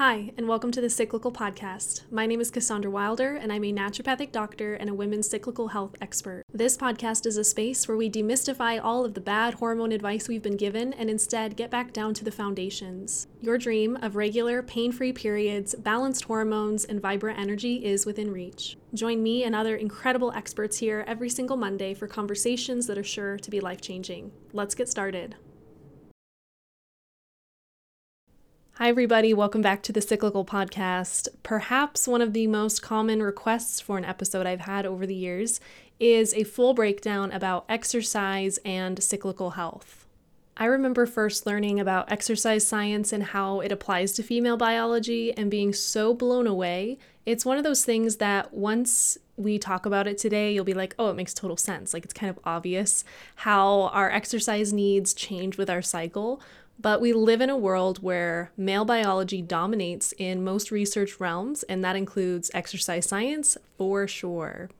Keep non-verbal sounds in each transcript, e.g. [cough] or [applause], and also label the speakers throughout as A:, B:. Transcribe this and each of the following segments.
A: Hi, and welcome to the Cyclical Podcast. My name is Cassandra Wilder, and I'm a naturopathic doctor and a women's cyclical health expert. This podcast is a space where we demystify all of the bad hormone advice we've been given and instead get back down to the foundations. Your dream of regular, pain free periods, balanced hormones, and vibrant energy is within reach. Join me and other incredible experts here every single Monday for conversations that are sure to be life changing. Let's get started. Hi, everybody. Welcome back to the Cyclical Podcast. Perhaps one of the most common requests for an episode I've had over the years is a full breakdown about exercise and cyclical health. I remember first learning about exercise science and how it applies to female biology and being so blown away. It's one of those things that once we talk about it today, you'll be like, oh, it makes total sense. Like, it's kind of obvious how our exercise needs change with our cycle. But we live in a world where male biology dominates in most research realms, and that includes exercise science for sure.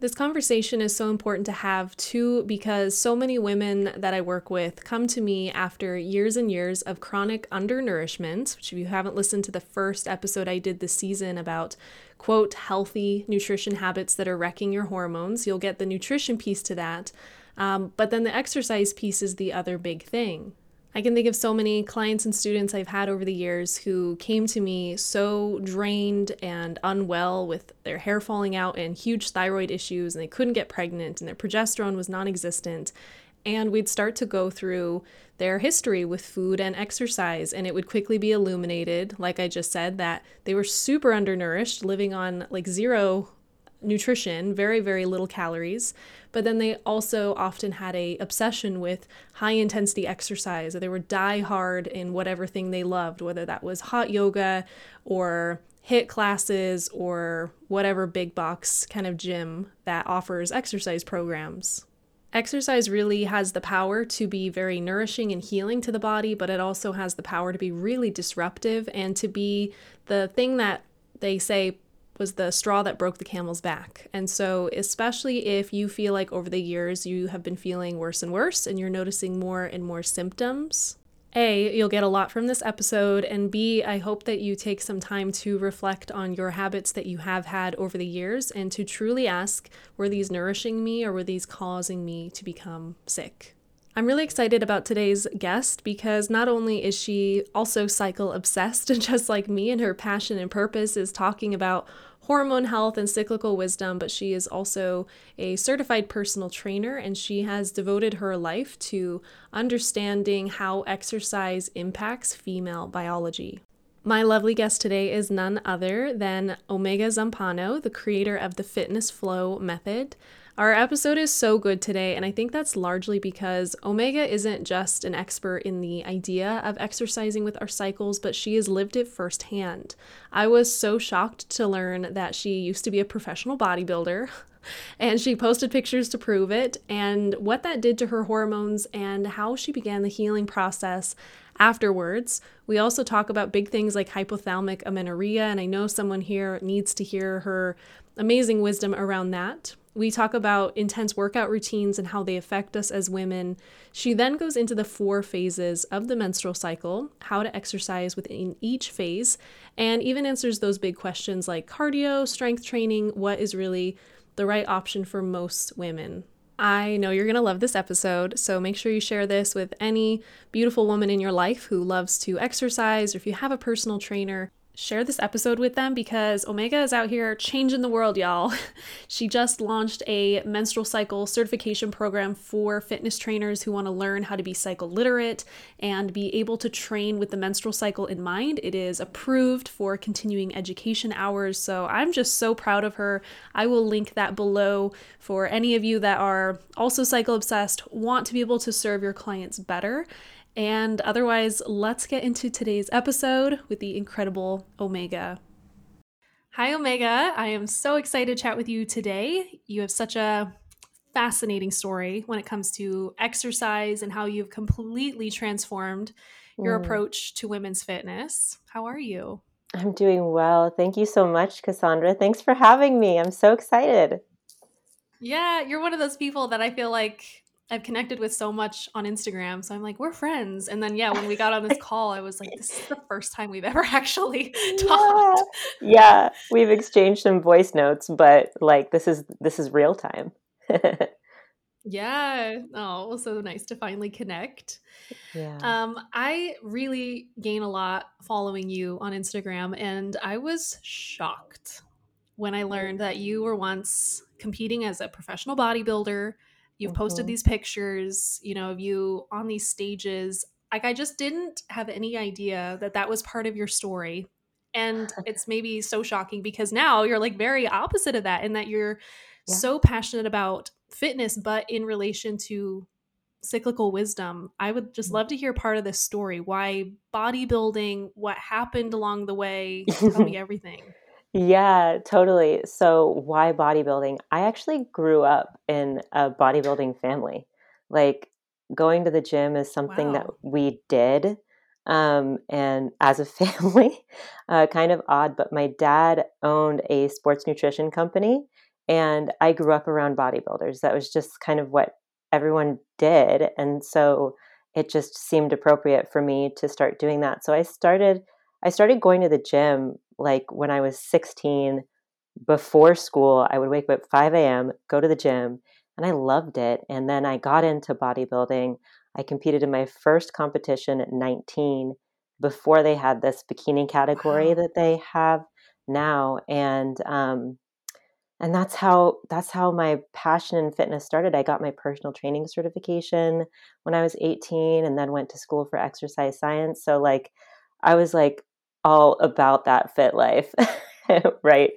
A: This conversation is so important to have too because so many women that I work with come to me after years and years of chronic undernourishment, which if you haven't listened to the first episode I did this season about quote healthy nutrition habits that are wrecking your hormones, you'll get the nutrition piece to that. Um, but then the exercise piece is the other big thing. I can think of so many clients and students I've had over the years who came to me so drained and unwell with their hair falling out and huge thyroid issues, and they couldn't get pregnant, and their progesterone was non existent. And we'd start to go through their history with food and exercise, and it would quickly be illuminated, like I just said, that they were super undernourished, living on like zero nutrition, very, very little calories. But then they also often had a obsession with high intensity exercise. They were die hard in whatever thing they loved, whether that was hot yoga or HIIT classes or whatever big box kind of gym that offers exercise programs. Exercise really has the power to be very nourishing and healing to the body, but it also has the power to be really disruptive and to be the thing that they say was the straw that broke the camel's back. And so, especially if you feel like over the years you have been feeling worse and worse and you're noticing more and more symptoms, A, you'll get a lot from this episode, and B, I hope that you take some time to reflect on your habits that you have had over the years and to truly ask were these nourishing me or were these causing me to become sick? I'm really excited about today's guest because not only is she also cycle obsessed, [laughs] just like me, and her passion and purpose is talking about hormone health and cyclical wisdom, but she is also a certified personal trainer and she has devoted her life to understanding how exercise impacts female biology. My lovely guest today is none other than Omega Zampano, the creator of the Fitness Flow method. Our episode is so good today, and I think that's largely because Omega isn't just an expert in the idea of exercising with our cycles, but she has lived it firsthand. I was so shocked to learn that she used to be a professional bodybuilder. [laughs] and she posted pictures to prove it, and what that did to her hormones, and how she began the healing process afterwards. We also talk about big things like hypothalamic amenorrhea, and I know someone here needs to hear her amazing wisdom around that. We talk about intense workout routines and how they affect us as women. She then goes into the four phases of the menstrual cycle, how to exercise within each phase, and even answers those big questions like cardio, strength training, what is really the right option for most women. I know you're going to love this episode, so make sure you share this with any beautiful woman in your life who loves to exercise, or if you have a personal trainer, share this episode with them because Omega is out here changing the world, y'all. [laughs] she just launched a menstrual cycle certification program for fitness trainers who want to learn how to be cycle literate and be able to train with the menstrual cycle in mind. It is approved for continuing education hours, so I'm just so proud of her. I will link that below for any of you that are also cycle obsessed, want to be able to serve your clients better and otherwise, let's get into today's episode with the incredible Omega. Hi, Omega. I am so excited to chat with you today. You have such a fascinating story when it comes to exercise and how you've completely transformed your mm. approach to women's fitness. How are you?
B: I'm doing well. Thank you so much, Cassandra. Thanks for having me. I'm so excited.
A: Yeah, you're one of those people that I feel like I've connected with so much on Instagram. So I'm like, we're friends. And then, yeah, when we got on this [laughs] call, I was like, this is the first time we've ever [laughs] actually talked.
B: Yeah, yeah. we've exchanged some voice notes, but like this is this is real time. [laughs]
A: yeah. Oh, so nice to finally connect.
B: Yeah.
A: Um, I really gain a lot following you on Instagram, and I was shocked when I learned that you were once competing as a professional bodybuilder You've mm-hmm. posted these pictures, you know, of you on these stages. Like I just didn't have any idea that that was part of your story. And [laughs] it's maybe so shocking because now you're like very opposite of that in that you're yeah. so passionate about fitness but in relation to cyclical wisdom. I would just mm. love to hear part of this story. Why bodybuilding, what happened along the way, tell me [laughs] everything.
B: Yeah, totally. So, why bodybuilding? I actually grew up in a bodybuilding family. Like, going to the gym is something that we did. Um, and as a [laughs] family, uh, kind of odd, but my dad owned a sports nutrition company, and I grew up around bodybuilders. That was just kind of what everyone did. And so, it just seemed appropriate for me to start doing that. So, I started. I started going to the gym like when I was 16, before school, I would wake up at 5 a.m., go to the gym, and I loved it. And then I got into bodybuilding. I competed in my first competition at 19 before they had this bikini category wow. that they have now. And um, and that's how that's how my passion in fitness started. I got my personal training certification when I was 18 and then went to school for exercise science. So like I was like all about that fit life [laughs] right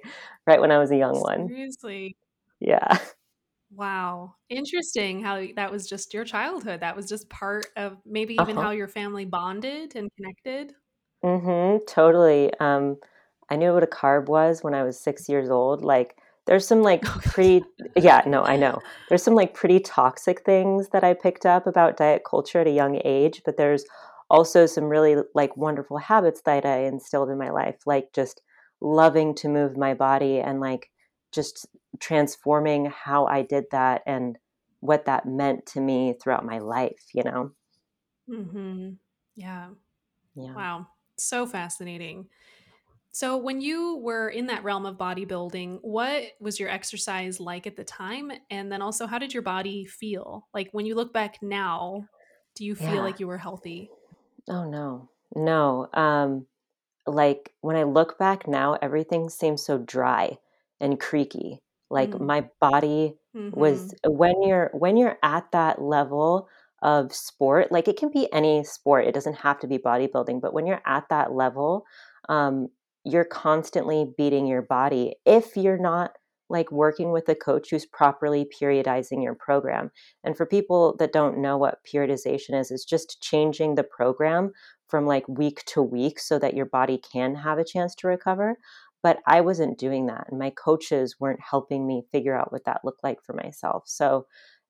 B: right when i was a young one.
A: Seriously.
B: Yeah.
A: Wow. Interesting how that was just your childhood. That was just part of maybe even uh-huh. how your family bonded and connected?
B: Mm-hmm totally um i knew what a carb was when i was six years old like there's some like [laughs] pretty yeah no i know. There's some like pretty toxic things that i picked up about diet culture at a young age but there's also some really like wonderful habits that I instilled in my life, like just loving to move my body and like just transforming how I did that and what that meant to me throughout my life, you know?
A: Mm-hmm. Yeah. Yeah. Wow. So fascinating. So, when you were in that realm of bodybuilding, what was your exercise like at the time? And then also, how did your body feel? Like when you look back now, do you feel yeah. like you were healthy?
B: Oh no. No. Um like when I look back now, everything seems so dry and creaky. Like mm. my body mm-hmm. was when you're when you're at that level of sport, like it can be any sport. It doesn't have to be bodybuilding, but when you're at that level, um, you're constantly beating your body if you're not like working with a coach who's properly periodizing your program. And for people that don't know what periodization is, it's just changing the program from like week to week so that your body can have a chance to recover. But I wasn't doing that. And my coaches weren't helping me figure out what that looked like for myself. So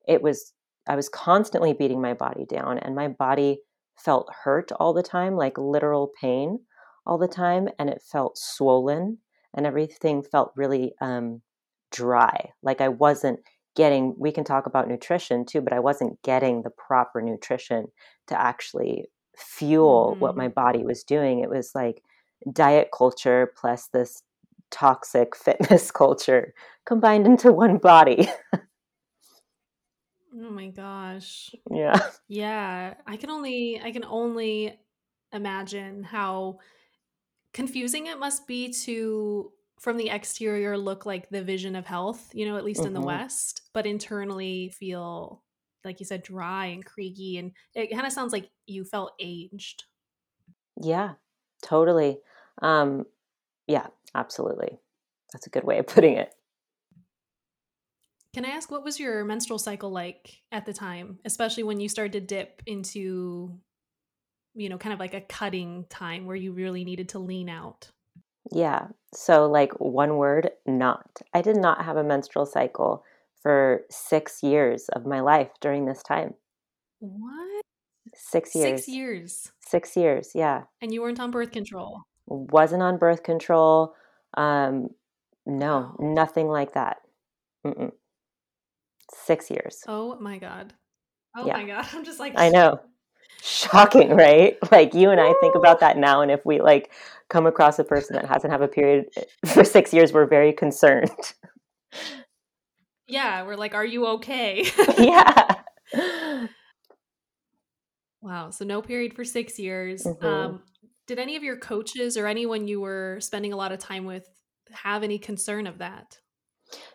B: it was, I was constantly beating my body down, and my body felt hurt all the time, like literal pain all the time. And it felt swollen, and everything felt really um, dry. Like I wasn't getting, we can talk about nutrition too, but I wasn't getting the proper nutrition to actually fuel mm-hmm. what my body was doing. It was like diet culture plus this toxic [laughs] fitness culture combined into one body.
A: oh my gosh.
B: Yeah. [laughs]
A: Yeah. I can only I can only imagine how confusing it must be to from the exterior look like the vision of health, you know, at least mm-hmm. in the mm-hmm. West, but internally feel like you said dry and creaky and it kind of sounds like you felt aged.
B: Yeah, totally. Um yeah, absolutely. That's a good way of putting it.
A: Can I ask what was your menstrual cycle like at the time, especially when you started to dip into you know, kind of like a cutting time where you really needed to lean out?
B: Yeah. So, like one word, not. I did not have a menstrual cycle for six years of my life during this time.
A: What?
B: Six years.
A: Six years.
B: Six years, yeah.
A: And you weren't on birth control?
B: Wasn't on birth control. Um, no, nothing like that. Mm-mm. Six years.
A: Oh my God. Oh yeah. my god, [laughs] I'm just like
B: I know. Shocking, right? Like you and I think about that now and if we like come across a person that hasn't have a period eh, [laughs] for 6 years, we're very concerned.
A: Yeah, we're like, "Are you okay?" [laughs] [laughs]
B: yeah.
A: Wow, so no period for 6 years. Mm-hmm. Um, did any of your coaches or anyone you were spending a lot of time with have any concern of that?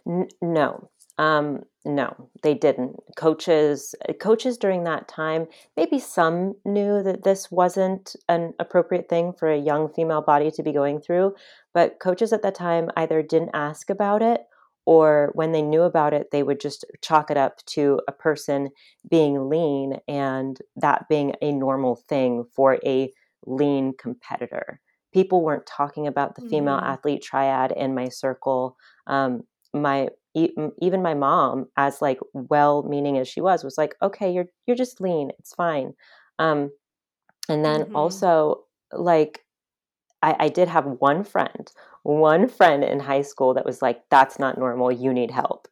B: N- no. Um, no, they didn't. Coaches, coaches during that time, maybe some knew that this wasn't an appropriate thing for a young female body to be going through, but coaches at that time either didn't ask about it or when they knew about it, they would just chalk it up to a person being lean and that being a normal thing for a lean competitor. People weren't talking about the female mm-hmm. athlete triad in my circle. Um, my even my mom, as like well-meaning as she was, was like, "Okay, you're you're just lean. It's fine." Um, and then mm-hmm. also like I, I did have one friend, one friend in high school that was like, that's not normal. You need help.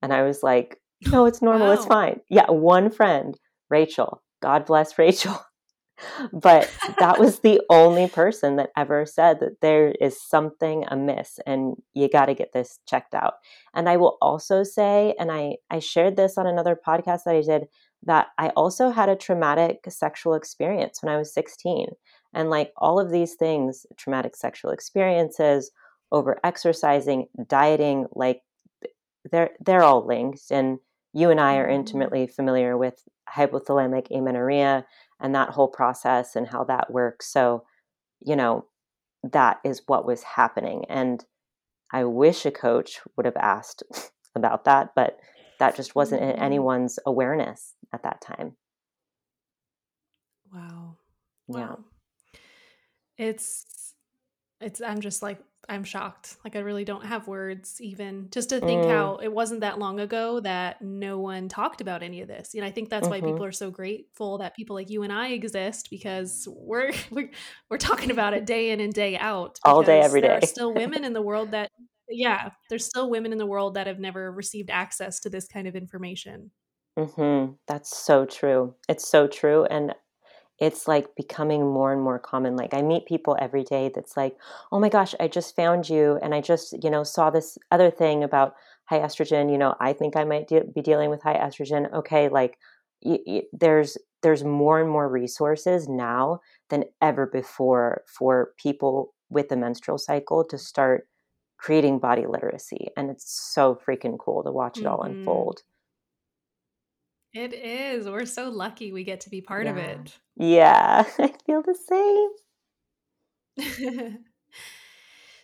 B: And I was like, no, it's normal. Wow. It's fine. Yeah, one friend, Rachel. God bless Rachel. But [laughs] that was the only person that ever said that there is something amiss and you got to get this checked out. And I will also say, and I, I shared this on another podcast that I did, that I also had a traumatic sexual experience when I was 16. And like all of these things, traumatic sexual experiences, over exercising, dieting, like they're they're all linked. And you and I are mm-hmm. intimately familiar with hypothalamic amenorrhea and that whole process and how that works. So, you know, that is what was happening. And I wish a coach would have asked [laughs] about that, but that just wasn't in mm-hmm. anyone's awareness at that time.
A: Wow. Yeah. Wow. It's it's I'm just like I'm shocked. Like I really don't have words even just to think mm. how it wasn't that long ago that no one talked about any of this. And I think that's mm-hmm. why people are so grateful that people like you and I exist because we're [laughs] we're, we're talking about it day in and day out.
B: All day every day. There
A: are still women in the world that yeah, there's still women in the world that have never received access to this kind of information.
B: Mm-hmm. That's so true. It's so true. And it's like becoming more and more common. Like I meet people every day that's like, oh my gosh, I just found you and I just, you know, saw this other thing about high estrogen. You know, I think I might de- be dealing with high estrogen. Okay, like y- y- there's there's more and more resources now than ever before for people with the menstrual cycle to start creating body literacy. And it's so freaking cool to watch it mm-hmm. all unfold.
A: It is. We're so lucky we get to be part
B: yeah.
A: of it.
B: Yeah, [laughs] I feel the
A: same. [laughs]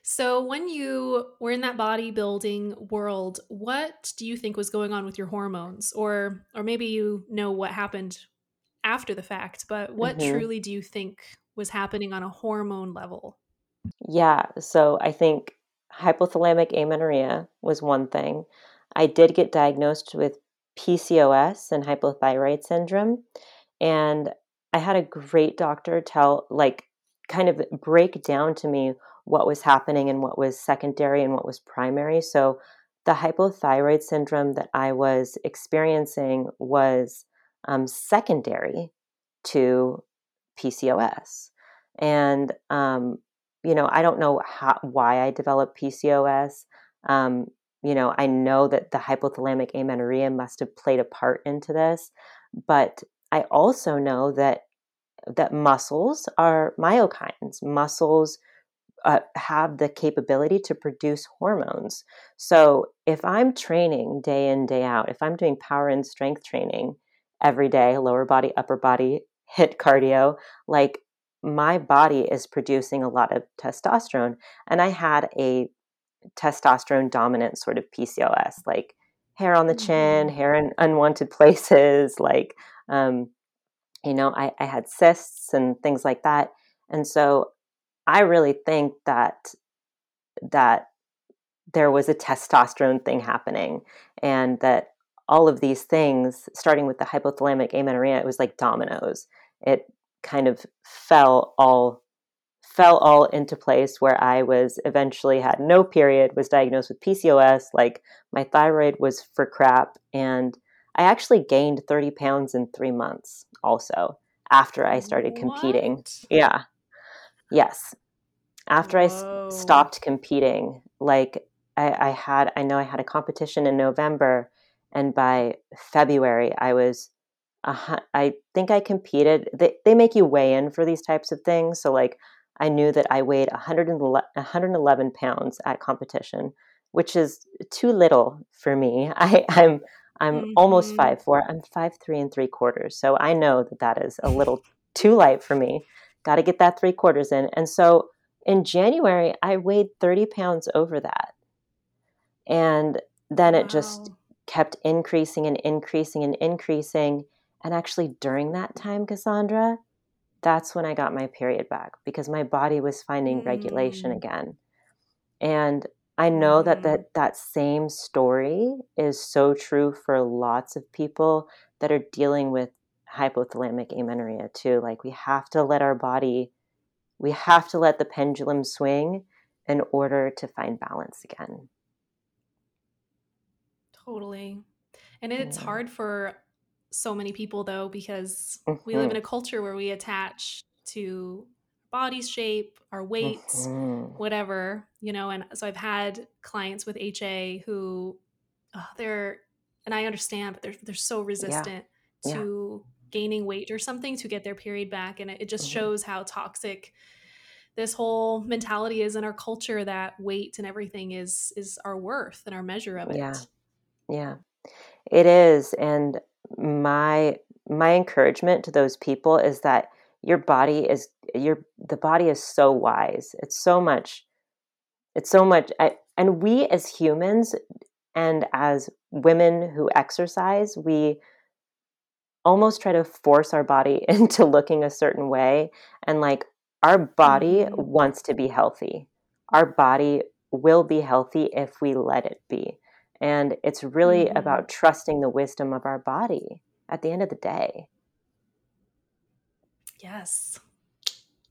A: so, when you were in that bodybuilding world, what do you think was going on with your hormones? Or or maybe you know what happened after the fact, but what mm-hmm. truly do you think was happening on a hormone level?
B: Yeah, so I think hypothalamic amenorrhea was one thing. I did get diagnosed with PCOS and hypothyroid syndrome. And I had a great doctor tell, like, kind of break down to me what was happening and what was secondary and what was primary. So, the hypothyroid syndrome that I was experiencing was um, secondary to PCOS. And, um, you know, I don't know how, why I developed PCOS. Um, you know, I know that the hypothalamic amenorrhea must have played a part into this, but I also know that that muscles are myokines. Muscles uh, have the capability to produce hormones. So if I'm training day in day out, if I'm doing power and strength training every day, lower body, upper body, HIIT cardio, like my body is producing a lot of testosterone. And I had a testosterone dominant sort of PCOS, like hair on the chin, mm-hmm. hair in unwanted places, like, um, you know, I, I had cysts and things like that. And so I really think that that there was a testosterone thing happening and that all of these things, starting with the hypothalamic amenorrhea, it was like dominoes. It kind of fell all fell all into place where I was eventually had no period, was diagnosed with PCOS, like my thyroid was for crap, and I actually gained 30 pounds in three months also after I started competing.
A: What?
B: Yeah. Yes. After I
A: Whoa.
B: s- stopped competing, like I, I had, I know I had a competition in November, and by February, I was, hu- I think I competed. They, they make you weigh in for these types of things. So, like, I knew that I weighed 111, 111 pounds at competition, which is too little for me. [laughs] I, I'm I'm almost
A: Mhm.
B: five four. I'm five three and three quarters. So I know that that is a little too light for me. Got to get that three quarters in. And so in January, I weighed 30 pounds over that. And then it just kept increasing and increasing and increasing. And actually, during that time, Cassandra, that's when I got my period back because my body was finding regulation
A: Mm.
B: again. And I know that, that that same story is so true for lots of people that are dealing with hypothalamic amenorrhea too. Like we have to let our body, we have to let the pendulum swing in order to find balance again.
A: Totally. And it's
B: Yeah.
A: hard for so many people though because we live in
B: Mhm.
A: a culture where we attach to body shape, our weight,
B: Mhm.
A: whatever, you know, and so I've had clients with HA who uh, they're and I understand, but they're they're so resistant
B: Yeah.
A: to gaining weight or something to get their period back and it, it just
B: Mhm.
A: shows how toxic this whole mentality is in our culture that weight and everything is is our worth and our measure of it.
B: Yeah. Yeah. It is. And my my encouragement to those people is that your body is your the body is so wise. It's so much it's so much I, and we as humans and as women who exercise, we almost try to force our body [laughs] into looking a certain way and like our body
A: Mhm.
B: wants to be healthy. Our body will be healthy if we let it be. And it's really
A: Mhm.
B: about trusting the wisdom of our body at the end of the day.
A: Yes.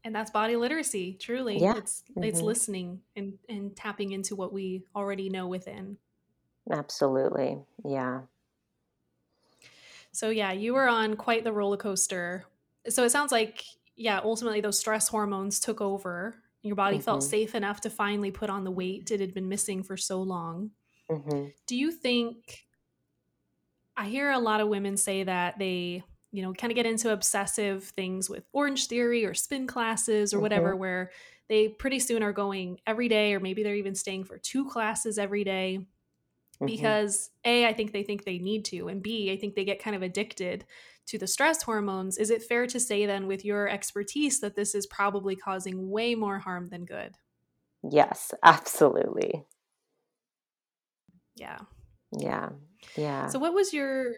A: And that's body literacy, truly.
B: Yeah.
A: It's it's
B: hmm
A: listening and and tapping into what we already know within.
B: Absolutely. Yeah.
A: So yeah, you were on quite the roller coaster. So it sounds like yeah, ultimately those stress hormones took over. Your body felt
B: hmm
A: safe enough to finally put on the weight it had been missing for so long.
B: Hmm
A: Do you think I hear a lot of women say that they, you know, kind of get into obsessive things with Orange Theory or spin classes or
B: hmm
A: whatever, where they pretty soon are going every day, or maybe they're even staying for two classes every day
B: hmm
A: because A, I think they think they need to, and B, I think they get kind of addicted to the stress hormones. Is it fair to say then, with your expertise, that this is probably causing way more harm than good?
B: Yes, absolutely.
A: Yeah.
B: Yeah. Yeah.
A: So what was your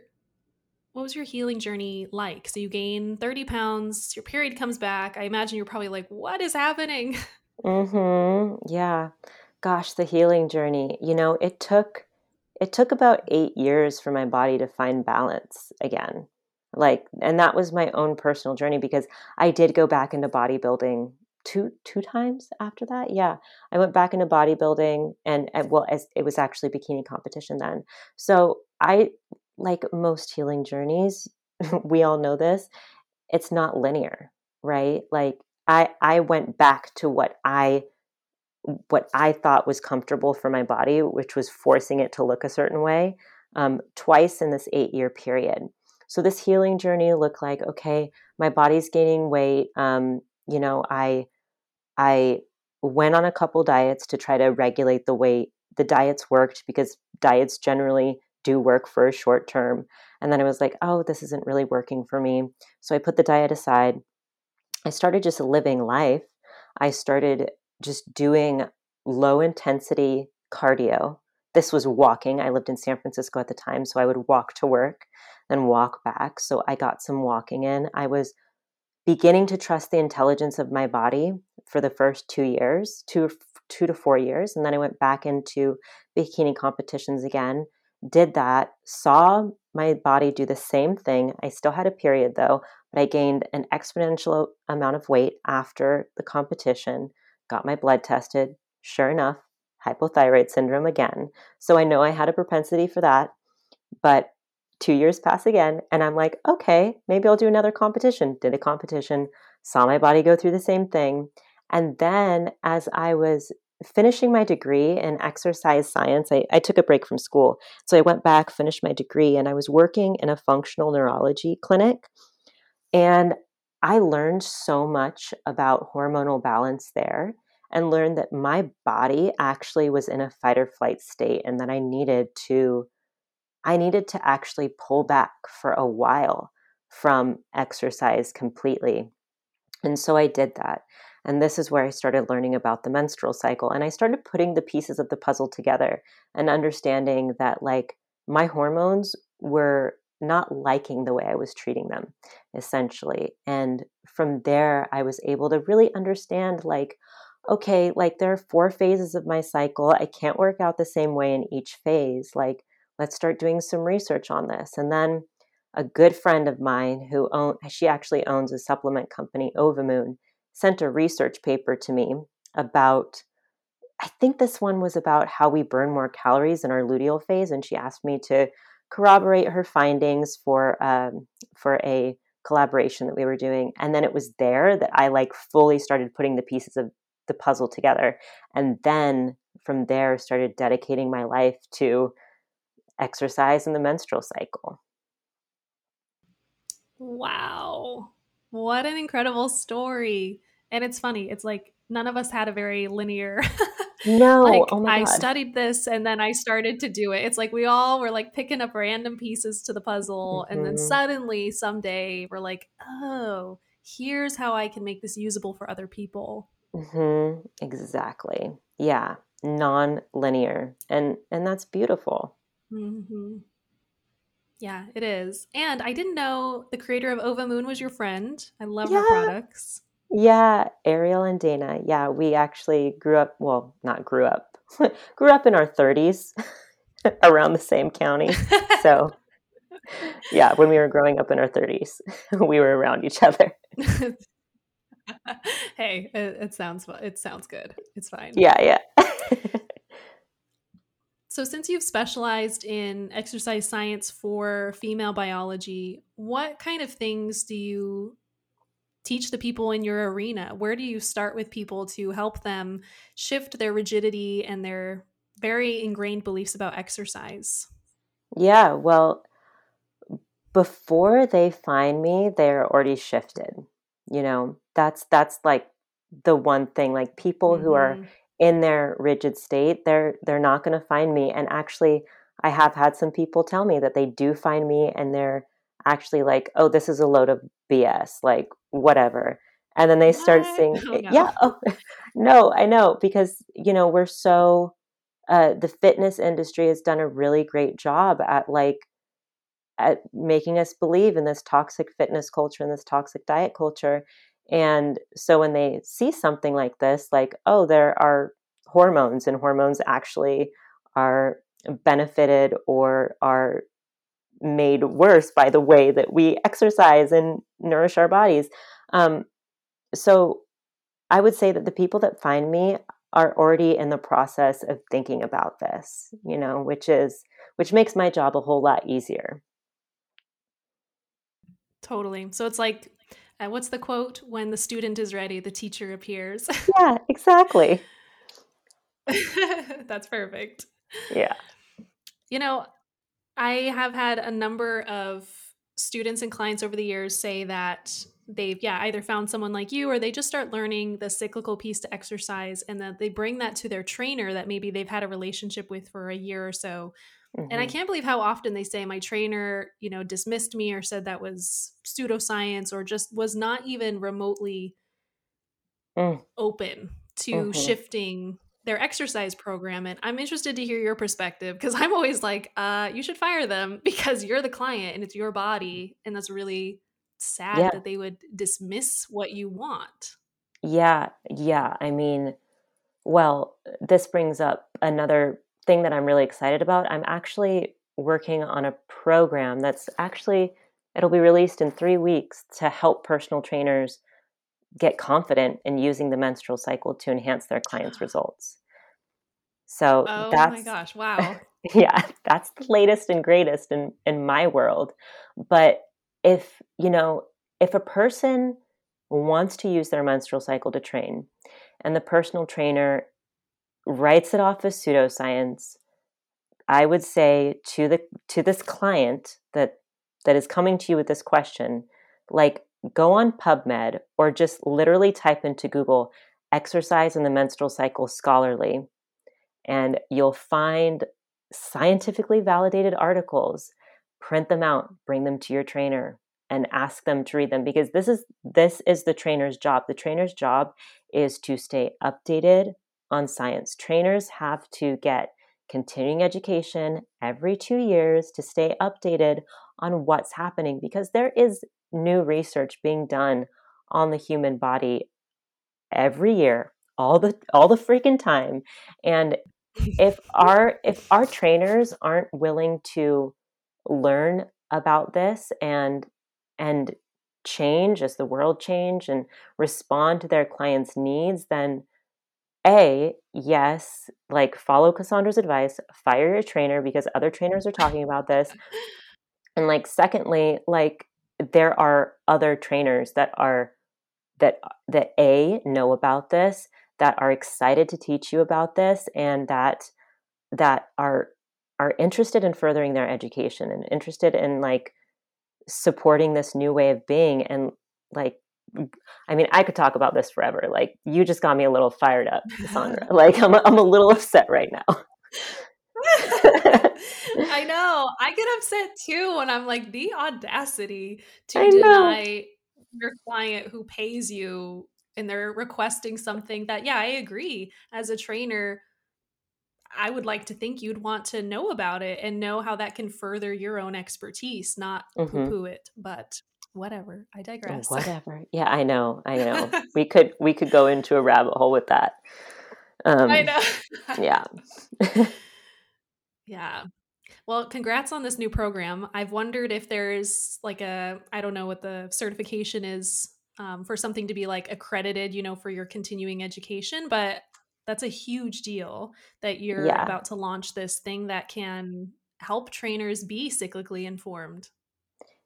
A: what was your healing journey like? So you gain 30 pounds, your period comes back. I imagine you're probably like, what is happening? [laughs]
B: hmm Yeah. Gosh, the healing journey. You know, it took it took about 8 years for my body to find balance again. Like and that was my own personal journey because I did go back into bodybuilding two two times after that. Yeah. I went back into bodybuilding and, and well as it was actually bikini competition then. So, I like most healing journeys, [laughs] we all know this, it's not linear, right? Like I I went back to what I what I thought was comfortable for my body, which was forcing it to look a certain way, um, twice in this eight year period. So this healing journey looked like okay, my body's gaining weight. Um, you know, I I went on a couple diets to try to regulate the weight. The diets worked because diets generally do work for a short term. And then I was like, oh, this isn't really working for me. So I put the diet aside. I started just living life. I started just doing low intensity cardio. This was walking. I lived in San Francisco at the time, so I would walk to work, and walk back. So I got some walking in. I was beginning to trust the intelligence of my body for the first two years, two two to four years, and then I went back into bikini competitions again. Did that, saw my body do the same thing. I still had a period though, but I gained an exponential amount of weight after the competition. Got my blood tested. Sure enough, hypothyroid syndrome again. So I know I had a propensity for that. But two years pass again, and I'm like, okay, maybe I'll do another competition. Did a competition, saw my body go through the same thing. And then as I was finishing my degree in exercise science, I, I, took a break from school. So I went back, finished my degree, and I was working in a functional neurology clinic. And I learned so much about hormonal balance there and learned that my body actually was in a fight or flight state and that I needed to I needed to actually pull back for a while from exercise completely. And so I did that. And this is where I started learning about the menstrual cycle. And I started putting the pieces of the puzzle together and understanding that, like, my hormones were not liking the way I was treating them, essentially. And from there, I was able to really understand, like, okay, like, there are four phases of my cycle. I can't work out the same way in each phase. Like, let's start doing some research on this. And then a good friend of mine who own she actually owns a supplement company, Ovamoon, sent a research paper to me about I think this one was about how we burn more calories in our luteal phase, and she asked me to corroborate her findings for um, for a collaboration that we were doing. And then it was there that I like fully started putting the pieces of the puzzle together, and then from there started dedicating my life to exercise and the menstrual cycle.
A: Wow. What an incredible story. And it's funny. It's like none of us had a very linear [laughs]
B: No,
A: like
B: oh my
A: I studied this and then I started to do it. It's like we all were like picking up random pieces to the puzzle mm-hmm. and then mm-hmm. suddenly someday we're like, "Oh, here's how I can make this usable for other people."
B: Mm-hmm. Exactly. Yeah, non-linear. And and that's beautiful.
A: Mm-hmm. Yeah, it is. And I didn't know the creator of Ova Moon was your friend. I love yeah. her products.
B: Yeah, Ariel and Dana. Yeah, we actually grew up, well, not grew up, [laughs] grew up in our 30s [laughs] around the same county. So, [laughs] yeah, when we were growing up in our 30s, we were around each other.
A: hey, it, it sounds it sounds good. It's fine.
B: Yeah, yeah.
A: So, since you've specialized in exercise science for female biology, what kind of things do you teach the people in your arena? Where do you start with people to help them shift their rigidity and their very ingrained beliefs about exercise?
B: Yeah, well, before they find me, they're already shifted. You know, that's that's like the one thing like people mm-hmm. who are mm-hmm in their rigid state, they're they're not going to find me. And actually, I have had some people tell me that they do find me, and they're actually like, "Oh, this is a load of BS," like whatever. And then they what? start saying, oh, no. "Yeah, oh, [laughs] no, I know," because you know we're so uh, the fitness industry has done a really great job at like at making us believe in this toxic fitness culture and this toxic diet culture and so when they see something like this, like, oh, there are hormones, and hormones actually are benefited or are made worse by the way that we exercise and nourish our bodies. Um, so I would say that the people that find me are already in the process of thinking about this, you know, which is which makes my job a whole lot easier.
A: Totally. So it's like uh, what's the quote? When the student is ready, the teacher appears. [laughs]
B: yeah, exactly. [laughs]
A: That's perfect.
B: Yeah.
A: You know, I have had a number of students and clients over the years say that they've yeah either found someone like you or they just start learning the cyclical piece to exercise and that they bring that to their trainer that maybe they've had a relationship with for a year or so Mm-hmm. And I mm-hmm. can't believe how often they say my trainer, you know, dismissed me or said that was pseudoscience or just was not even remotely mm. open to mm-hmm. shifting their exercise program. And I'm interested to hear your perspective because [laughs] I'm always like, uh, you should fire them [laughs] because you're the client and it's your body. And that's really sad yeah. that they would dismiss what you want.
B: Yeah. Yeah. I mean, well, this brings up another thing that I'm really excited about. I'm actually working on a program that's actually it'll be released in 3 weeks to help personal trainers get confident in using the menstrual cycle to enhance their clients' [gasps] results. So
A: oh
B: that's
A: my gosh, [laughs] wow.
B: yeah, that's the latest and greatest in in my world. But if, you know, if a person wants to use their menstrual cycle to train and the personal trainer writes it off as pseudoscience, I would say to the to this client that that is coming to you with this question, like go on PubMed or just literally type into Google exercise in the menstrual cycle scholarly and you'll find scientifically validated articles. Print them out bring them to your trainer and ask them to read them because this is this is the trainer's job. The trainer's job is to stay updated on science. Trainers have to get continuing education every 2 years to stay updated on what's happening because there is new research being done on the human body every year all the all the freaking time. And if our if our trainers aren't willing to learn about this and and change as the world change and respond to their clients needs then a yes like follow cassandra's advice fire your trainer because other trainers are talking about this. And like secondly like there are other trainers that are that that a know about this that are excited to teach you about this and that that are are interested in furthering their education and interested in like supporting this new way of being and like I mean, I could talk about this forever. Like, you just got me a little fired up, Cassandra. [laughs] like, I'm a, I'm a little upset right now.
A: I know. I get upset too when I'm like, the audacity to I deny your client who pays you and they're requesting something that, yeah, I agree. As a trainer, I would like to think you'd want to know about it and know how that can further your own expertise, not mm-hmm. poo poo it. But whatever, I digress. [laughs]
B: Whatever. Yeah, I know. I know. [laughs] we could we could go into a rabbit hole with that.
A: Um, I know. [laughs]
B: yeah.
A: yeah. Well, congrats on this new program. I've wondered if there's like a I don't know what the certification is um, for something to be like accredited, you know, for your continuing education. But that's a huge deal that you're yeah. about to launch this thing that can help trainers be cyclically informed.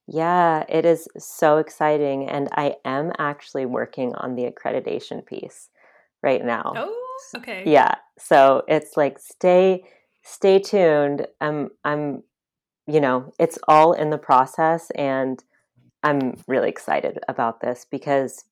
B: Yeah, it is so exciting. And I am actually working on the accreditation piece right now.
A: Oh, okay.
B: Yeah. So it's like stay stay tuned. I'm I'm you know, it's all in the process and I'm really excited about this because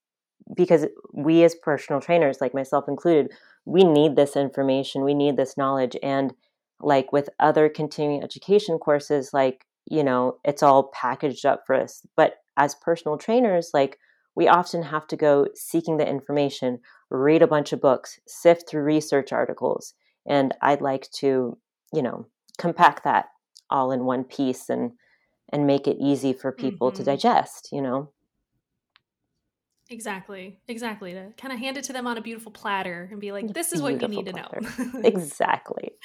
B: because we as personal trainers, like myself included, we need this information, we need this knowledge, and like with other continuing education courses, like you know, it's all packaged up for us. But as personal trainers, like we often have to go seeking the information, read a bunch of books, sift through research articles, and I'd like to, you know, compact that all in one piece and and make it easy for people mm-hmm. to digest, you know?
A: Exactly. Exactly. To kind of hand it to them on a beautiful platter and be like, this is what you need platter.
B: to know. [laughs] exactly. [laughs]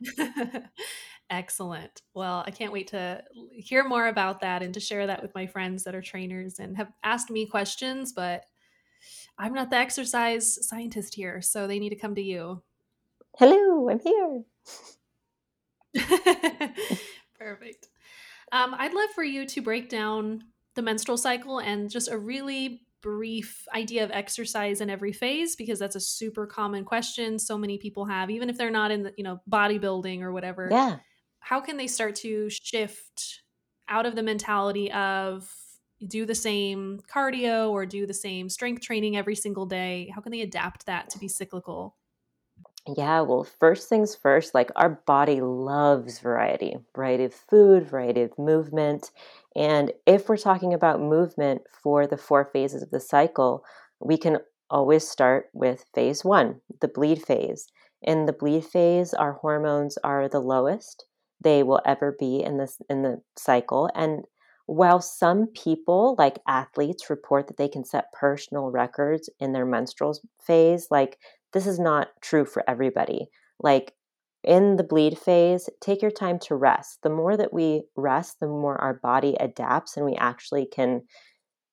B: [laughs]
A: Excellent. Well, I can't wait to hear more about that and to share that with my friends that are trainers and have asked me questions, but I'm not the exercise scientist here, so they need to come to you.
B: Hello, I'm here. [laughs]
A: Perfect. Um, I'd love for you to break down the menstrual cycle and just a really brief idea of exercise in every phase because that's a super common question so many people have even if they're not in the you know bodybuilding or whatever
B: yeah
A: how can they start to shift out of the mentality of do the same cardio or do the same strength training every single day how can they adapt that to be cyclical
B: yeah, well, first things first, like our body loves variety, variety of food, variety of movement. And if we're talking about movement for the four phases of the cycle, we can always start with phase one, the bleed phase. In the bleed phase, our hormones are the lowest they will ever be in this in the cycle. And while some people, like athletes, report that they can set personal records in their menstrual phase, like this is not true for everybody. Like in the bleed phase, take your time to rest. The more that we rest, the more our body adapts and we actually can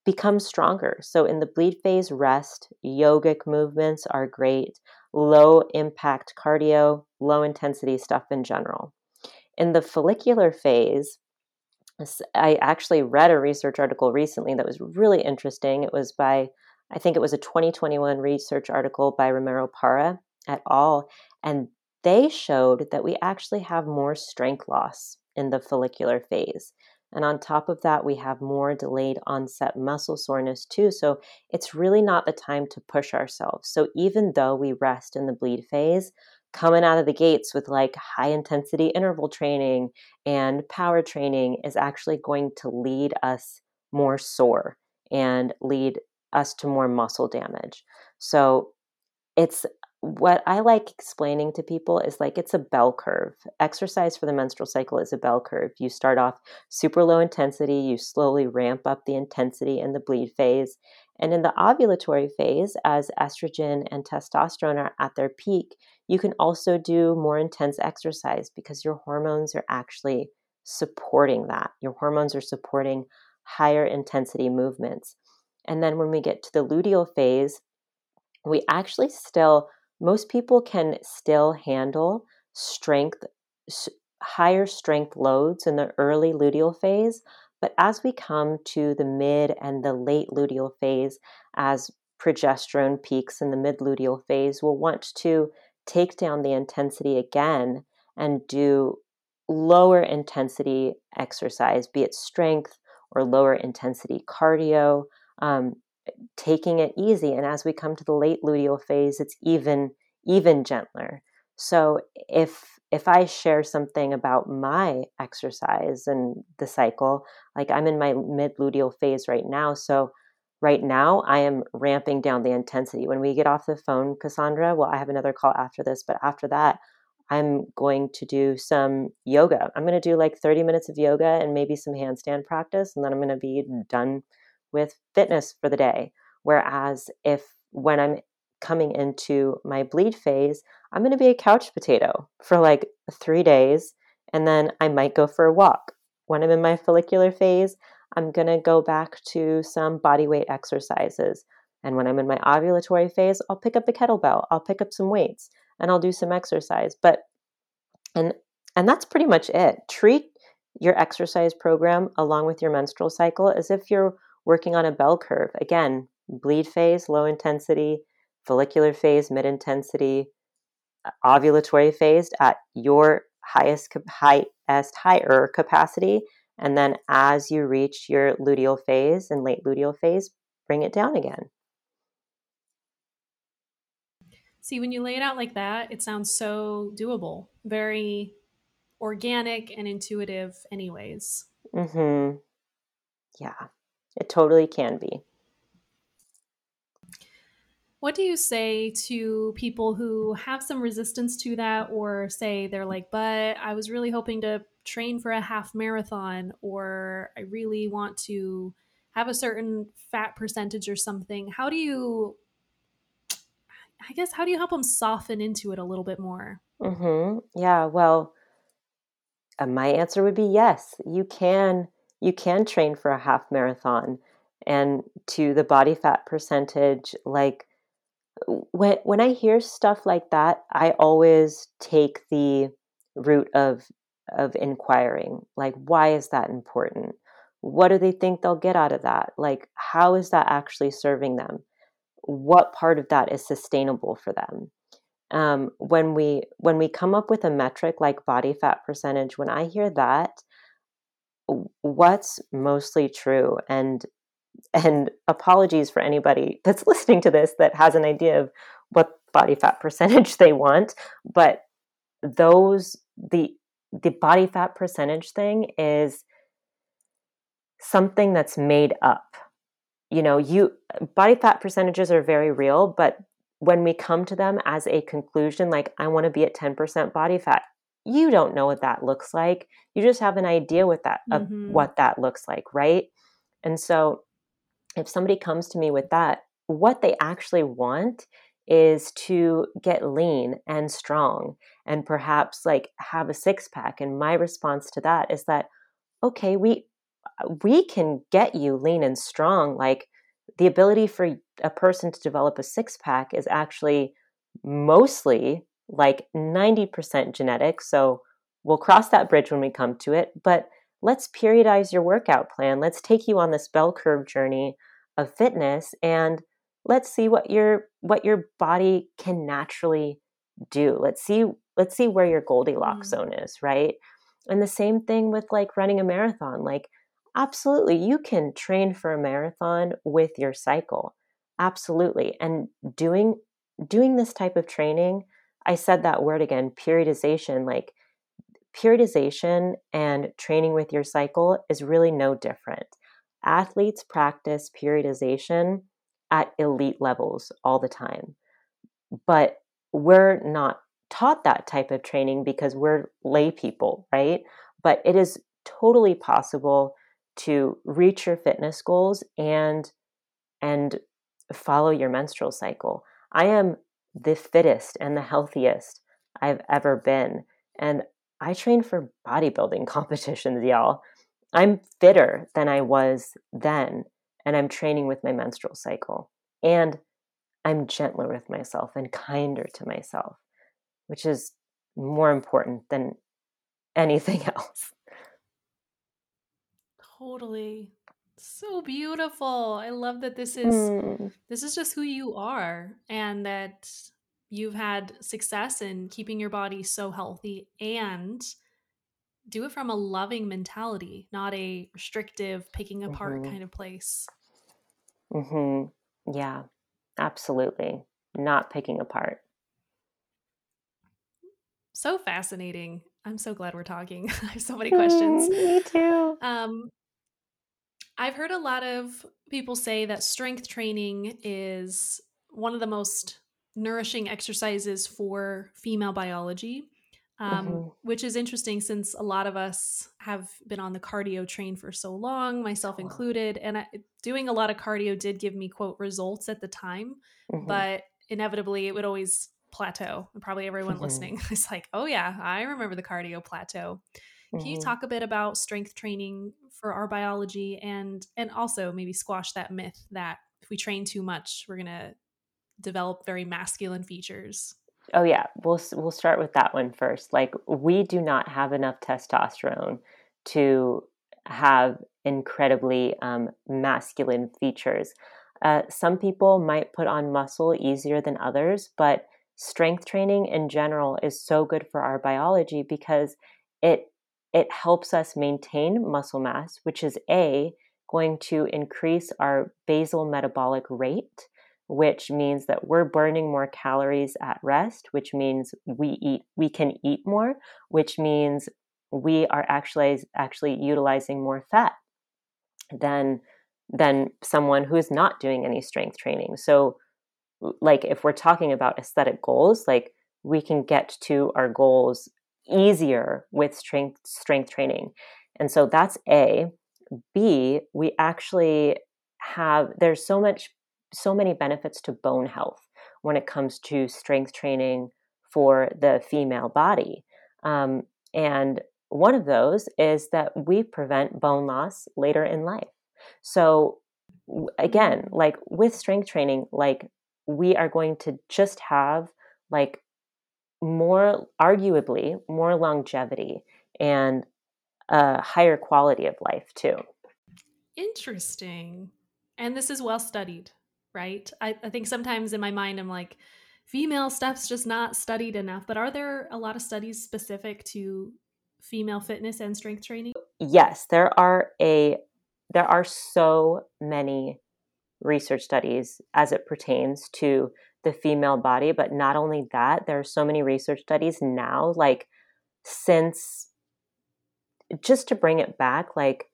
B: become stronger. So, in the bleed phase, rest, yogic movements are great, low impact cardio, low intensity stuff in general. In the follicular phase, I actually read a research article recently that was really interesting. It was by, I think it was a 2021 research article by Romero Parra et al. And they showed that we actually have more strength loss in the follicular phase. And on top of that, we have more delayed onset muscle soreness too. So it's really not the time to push ourselves. So even though we rest in the bleed phase, coming out of the gates with like high intensity interval training and power training is actually going to lead us more sore and lead us to more muscle damage. So it's what I like explaining to people is like it's a bell curve. Exercise for the menstrual cycle is a bell curve. You start off super low intensity, you slowly ramp up the intensity in the bleed phase. And in the ovulatory phase, as estrogen and testosterone are at their peak, you can also do more intense exercise because your hormones are actually supporting that. Your hormones are supporting higher intensity movements. And then when we get to the luteal phase, we actually still most people can still handle strength higher strength loads in the early luteal phase but as we come to the mid and the late luteal phase as progesterone peaks in the mid luteal phase we'll want to take down the intensity again and do lower intensity exercise be it strength or lower intensity cardio um, taking it easy. And as we come to the late luteal phase, it's even even gentler. So if if I share something about my exercise and the cycle, like I'm in my mid luteal phase right now, so right now I am ramping down the intensity. When we get off the phone, Cassandra, well, I have another call after this, but after that, I'm going to do some yoga. I'm going to do like 30 minutes of yoga and maybe some handstand practice, and then I'm going to be done with fitness for the day. Whereas if when I'm coming into my bleed phase, I'm going to be a couch potato for like three days, and then I might go for a walk. When I'm in my follicular phase, I'm going to go back to some body weight exercises. And when I'm in my ovulatory phase, I'll pick up a kettlebell, I'll pick up some weights, and I'll do some exercise. But and and that's pretty much it. Treat your exercise program along with your menstrual cycle as if you're working on a bell curve. Again, bleed phase, low intensity, follicular phase, mid intensity, uh, ovulatory phase at your highest, highest, higher capacity. And then as you reach your luteal phase and late luteal phase, bring it down again.
A: See, when you lay it out like that, it sounds so doable, very organic and intuitive, anyways.
B: Mm-hmm. Yeah. It totally can be.
A: What do you say to people who have some resistance to that, or say they're like, but I was really hoping to train for a half marathon, or I really want to have a certain fat percentage or something? How do you, I guess, how do you help them soften into it a little bit more?
B: Mm-hmm. Yeah, well, uh, my answer would be yes. You can you can train for a half marathon and to the body fat percentage like when when i hear stuff like that i always take the route of of inquiring like why is that important? What do they think they'll get out of that? Like how is that actually serving them? What part of that is sustainable for them? Um, when we when we come up with a metric like body fat percentage when i hear that what's mostly true and and apologies for anybody that's [laughs] listening to this that has an idea of what body fat percentage they want but those the the body fat percentage thing is something that's made up. You know you body fat percentages are very real but when we come to them as a conclusion like i want to be at 10% body fat you don't know what that looks like. You just have an idea with that of mm-hmm. what that looks like right? And so if somebody comes to me with that what they actually want is to get lean and strong and perhaps like have a six pack and my response to that is that okay we uh, we can get you lean and strong like the ability for a person to develop a six pack is actually mostly like 90% genetic. So we'll cross that bridge when we come to it, but let's periodize your workout plan. Let's take you on this bell curve journey of fitness and let's see what your what your body can naturally do. Let's see let's see where your Goldilocks mm. zone is, right? And the same thing with like running a marathon. Like absolutely you can train for a marathon with your cycle. Absolutely. And doing doing this type of training, I said that word again, periodization, like periodization and training with your cycle is really no different. Athletes practice periodization at elite levels all the time. But we're not taught that type of training because we're lay people, right? But it is totally possible to reach your fitness goals and and follow your menstrual cycle. I am the fittest and the healthiest I've ever been. And I train for bodybuilding [laughs] competitions, y'all. I'm fitter than I was then, and I'm training with my menstrual cycle. And I'm gentler with myself and kinder to myself, which is more important than anything [laughs] else.
A: Totally. So beautiful. I love that this is mm. this is just who you are and that you've had success in keeping your body so healthy and do it from a loving mentality, not a restrictive picking apart mm-hmm. kind of place.
B: Mhm. Yeah. Absolutely. Not picking apart.
A: So fascinating. I'm so glad we're talking. [laughs] I have so many questions.
B: Mm, me too.
A: Um I've heard a lot of people say that strength training is one of the most nourishing exercises for female biology, um, mm-hmm. which is interesting since a lot of us have been on the cardio train for so long, myself oh. included. And I, doing a lot of cardio did give me, quote, results at the time, mm-hmm. but inevitably it would always plateau. And probably everyone mm-hmm. listening [laughs] is like, oh, yeah, I remember the cardio plateau. Can you mm-hmm. talk a bit about strength training for our biology and and also maybe squash that myth that if we train too much, we're going to develop very masculine features?
B: Oh yeah, we'll we'll start with that one first. Like we do not have enough testosterone to have incredibly um, masculine features. Uh, some people might put on muscle easier than others, but strength training in general is so good for our biology because it it helps us maintain muscle mass, which is A, going to increase our basal metabolic rate, which means that we're burning more calories at rest, which means we eat we can eat more, which means we are actually actually utilizing more fat than than someone who's not doing any strength training. So like if we're talking about aesthetic goals, like we can get to our goals easier with strength strength training. And so that's A. B, we actually have there's so much so many benefits to bone health when it comes to strength training for the female body. Um, and one of those is that we prevent bone loss later in life. So again, like with strength training, like we are going to just have like more, arguably, more longevity and a higher quality of life too.
A: Interesting. And this is well studied, right? I, I think sometimes in my mind, I'm like, female stuff's just not studied enough. But are there a lot of studies specific to female fitness and strength training?
B: Yes, there are a there are so many research studies as it pertains to the female body. But not only that, there are so many research studies now, like since just to bring it back, like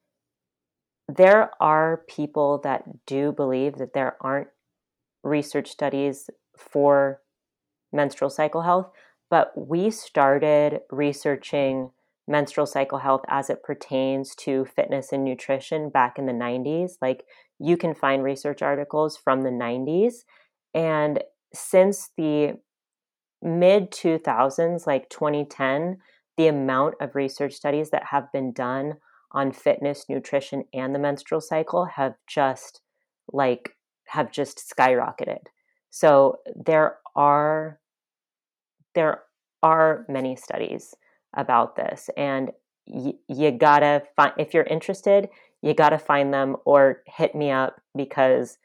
B: there are people that do believe that there aren't research studies for menstrual cycle health, but we started researching menstrual cycle health as it pertains to fitness and nutrition back in the 90s. Like you can find research articles from the 90s and since the mid 2000s, like 2010, the amount of research studies that have been done on fitness, nutrition, and the menstrual cycle have just like have just skyrocketed. So there are there are many studies about this. And y- you gotta find, if you're interested, you gotta find them or hit me up because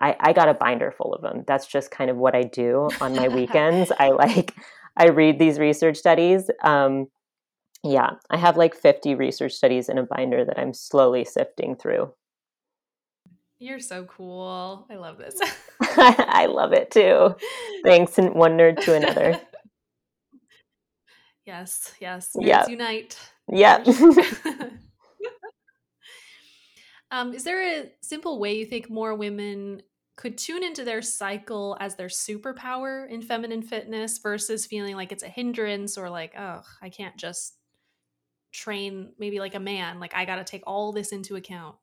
B: I, I got a binder full of them. That's just kind of what I do on my [laughs] weekends. I like, I read these research studies. Um, yeah, I have like 50 research studies in a binder that I'm slowly sifting through.
A: You're so cool. I love this. [laughs]
B: I love it too. Thanks, and one nerd to another. [laughs]
A: Yes, yes. Nerds unite.
B: Yep. [laughs]
A: um, is there a simple way you think more women could tune into their cycle as their superpower in feminine fitness versus feeling like it's a hindrance or like, oh, I can't just train maybe like a man. Like I got to take all this into account.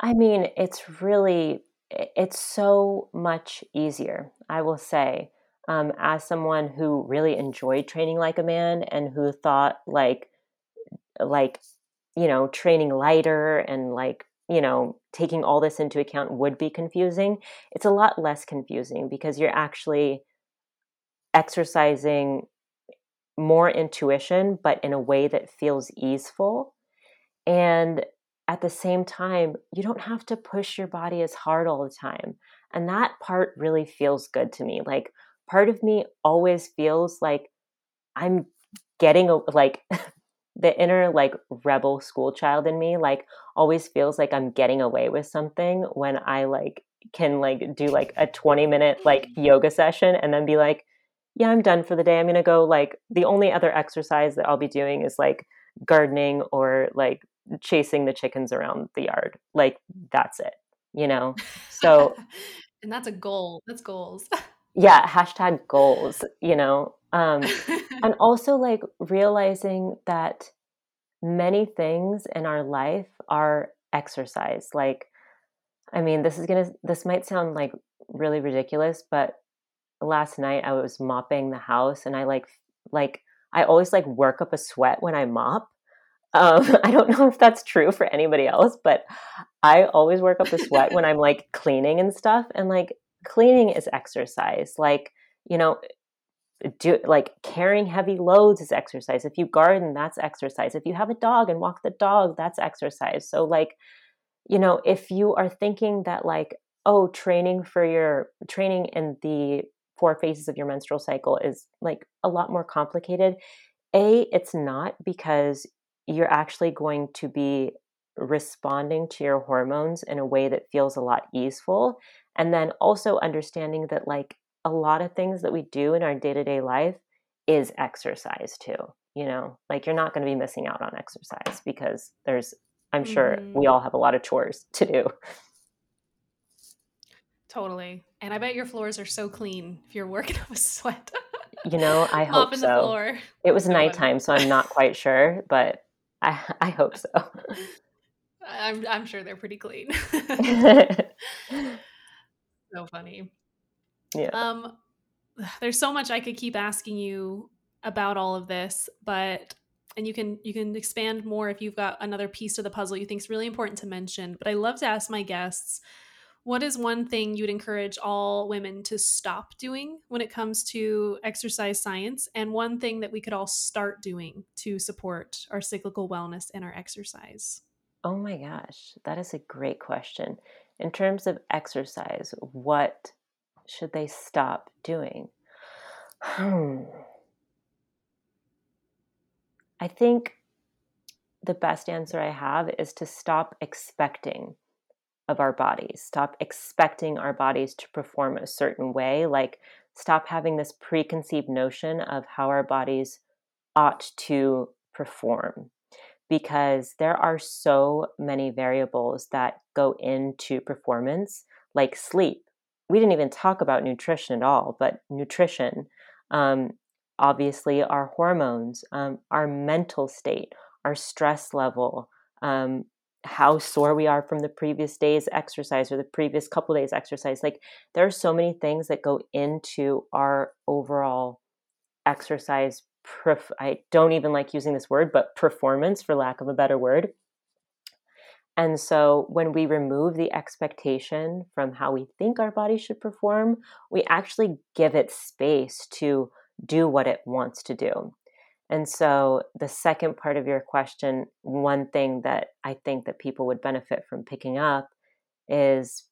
B: I mean, it's really it's so much easier, I will say. Um, as someone who really enjoyed training like a man and who thought like like you know training lighter and like you know taking all this into account would be confusing it's a lot less confusing because you're actually exercising more intuition but in a way that feels easeful and at the same time, you don't have to push your body as hard all the time. And that part really feels good to me. Like, part of me always feels like I'm getting a, like [laughs] the inner like rebel school child in me like always feels like I'm getting away with something when I like can like do like a 20 minute like yoga session and then be like yeah I'm done for the day I'm going to go like the only other exercise that I'll be doing is like gardening or like chasing the chickens around the yard. Like that's it, you know? So [laughs]
A: and that's a goal. That's goals.
B: yeah, hashtag goals, you know? Um and [laughs] also like realizing that many things in our life are exercise. Like I mean, this is going to this might sound like really ridiculous, but last night I was mopping the house and I like like I always like work up a sweat when I mop [laughs] um, I don't know if that's true for anybody else, but I always work up a sweat when [laughs] I'm like cleaning and stuff. And like cleaning is exercise. Like, you know, do like carrying heavy loads is exercise. If you garden, that's exercise. If you have a dog and walk the dog, that's exercise. So like, you know, if you are thinking that like, oh, training for your training in the four phases of your menstrual cycle is like a lot more complicated. A, it's not because you're actually going to be responding to your hormones in a way that feels a lot easeful. And then also understanding that, like, a lot of things that we do in our day to day life is exercise too. You know, like, you're not going to be missing out on exercise because there's, I'm sure mm-hmm. we all have a lot of chores to do.
A: Totally. And I bet your floors are so clean if you're working [laughs] up a sweat.
B: you know, I [laughs] hope so. It was nighttime, so I'm not quite sure, but I, I hope so. [laughs]
A: I'm I'm sure they're pretty clean. so funny.
B: Yeah.
A: Um [sighs] there's so much I could keep asking you about all of this, but and you can you can expand more if you've got another piece to the puzzle you think is really important to mention. But I love to ask my guests what is one thing you'd encourage all women to stop doing when it comes to exercise science? And one thing that we could all start doing to support our cyclical wellness and our exercise?
B: Oh my gosh that is a great question. In terms of exercise what should they stop doing? Hmm. i think the best answer i have is to stop expecting of our bodies. Stop expecting our bodies to perform a certain way. Like, stop having this preconceived notion of how our bodies ought to perform. Because there are so many variables that go into performance, like sleep. We didn't even talk about nutrition at all, but nutrition, um, obviously, our hormones, um, our mental state, our stress level, um, how sore we are from the previous day's exercise or the previous couple days exercise like there are so many things that go into our overall exercise pref- i don't even like using this word but performance for lack of a better word and so when we remove the expectation from how we think our body should perform we actually give it space to do what it wants to do. And so, the second part of your question, one thing that I think that people would benefit from picking up is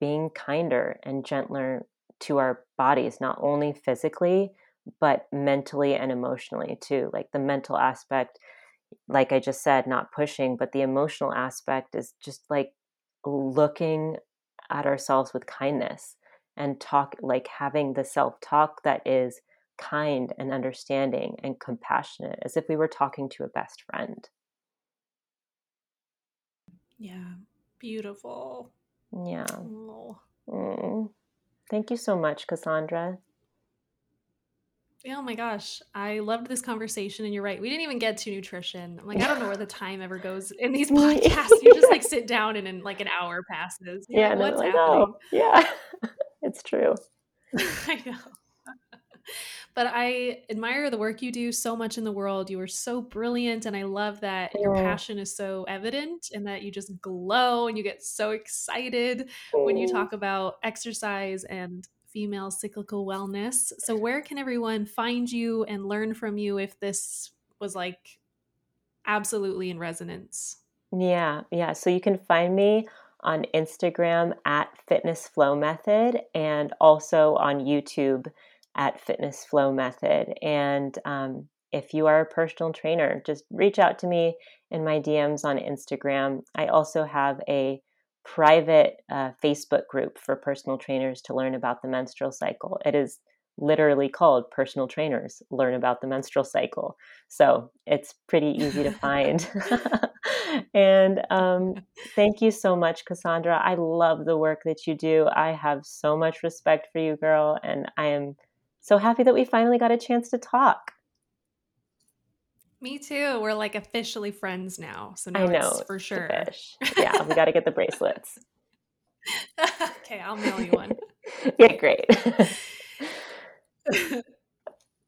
B: being kinder and gentler to our bodies, not only physically, but mentally and emotionally too. Like the mental aspect, like I just said, not pushing, but the emotional aspect is just like looking at ourselves with kindness and talk, like having the self talk that is kind and understanding and compassionate as if we were talking to a best friend.
A: Yeah, beautiful.
B: Yeah. Oh. Mm. Thank you so much, Cassandra.
A: Oh my gosh, I loved this conversation, and you're right. We didn't even get to nutrition. I'm like, I don't know where the [laughs] time ever goes in these podcasts. You just like sit down, and in like an hour passes. You're yeah, like, what's like, happening? Oh,
B: yeah, [laughs] it's true. [laughs]
A: I know. But I admire the work you do so much in the world. You are so brilliant, and I love that your oh. passion is so evident, and that you just glow and you get so excited when you oh. talk about exercise and female cyclical wellness. So, where can everyone find you and learn from you if this was like absolutely in resonance?
B: Yeah, yeah. So, you can find me on Instagram at Fitness Flow Method and also on YouTube at Fitness Flow Method. And um, if you are a personal trainer, just reach out to me in my DMs on Instagram. I also have a private uh, Facebook group for personal trainers to learn about the menstrual cycle. It is literally called Personal Trainers Learn About the Menstrual Cycle. So it's pretty easy to [laughs] find. [laughs] and um, thank you so much, Cassandra. I love the work that you do. I have so much respect for you, girl. And I am so happy that we finally got a chance to talk.
A: Me too. We're like officially friends now. So now I know for sure.
B: Yeah, we got to get the bracelets. [laughs]
A: okay, I'll mail you one. [laughs]
B: yeah, great. [laughs]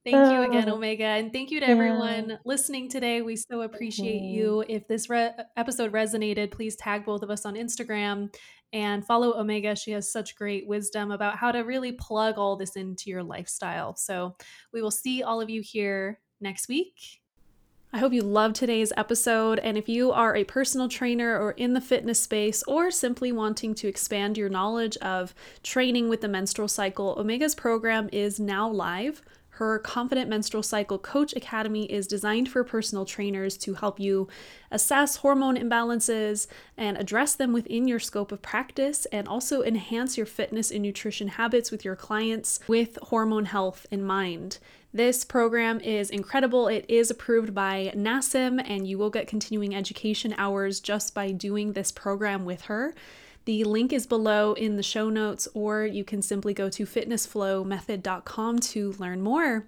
A: Thank you again, uh, Omega. And thank you to everyone listening today. We so appreciate you. If this re- episode resonated, please tag both of us on Instagram and follow Omega. She has such great wisdom about how to really plug all this into your lifestyle. So we will see all of you here next week. I hope you loved today's episode. And if you are a personal trainer or in the fitness space, or simply wanting to expand your knowledge of training with the menstrual cycle, Omega's program is now live. Her Confident Menstrual Cycle Coach Academy is designed for personal trainers to help you assess hormone imbalances and address them within your scope of practice, and also enhance your fitness and nutrition habits with your clients with hormone health in mind. This program is incredible. It is approved by NASM, and you will get continuing education hours just by doing this program with her. The link is below in the show notes, or you can simply go to fitnessflowmethod.com to learn more.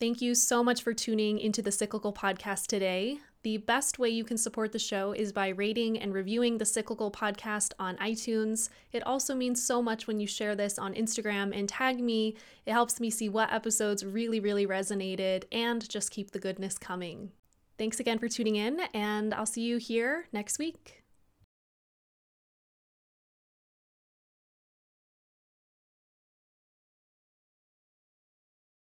A: Thank you so much for tuning into the Cyclical Podcast today. The best way you can support the show is by rating and reviewing the Cyclical podcast on iTunes. It also means so much when you share this on Instagram and tag me. It helps me see what episodes really, really resonated and just keep the goodness coming. Thanks again for tuning in, and I'll see you here next week.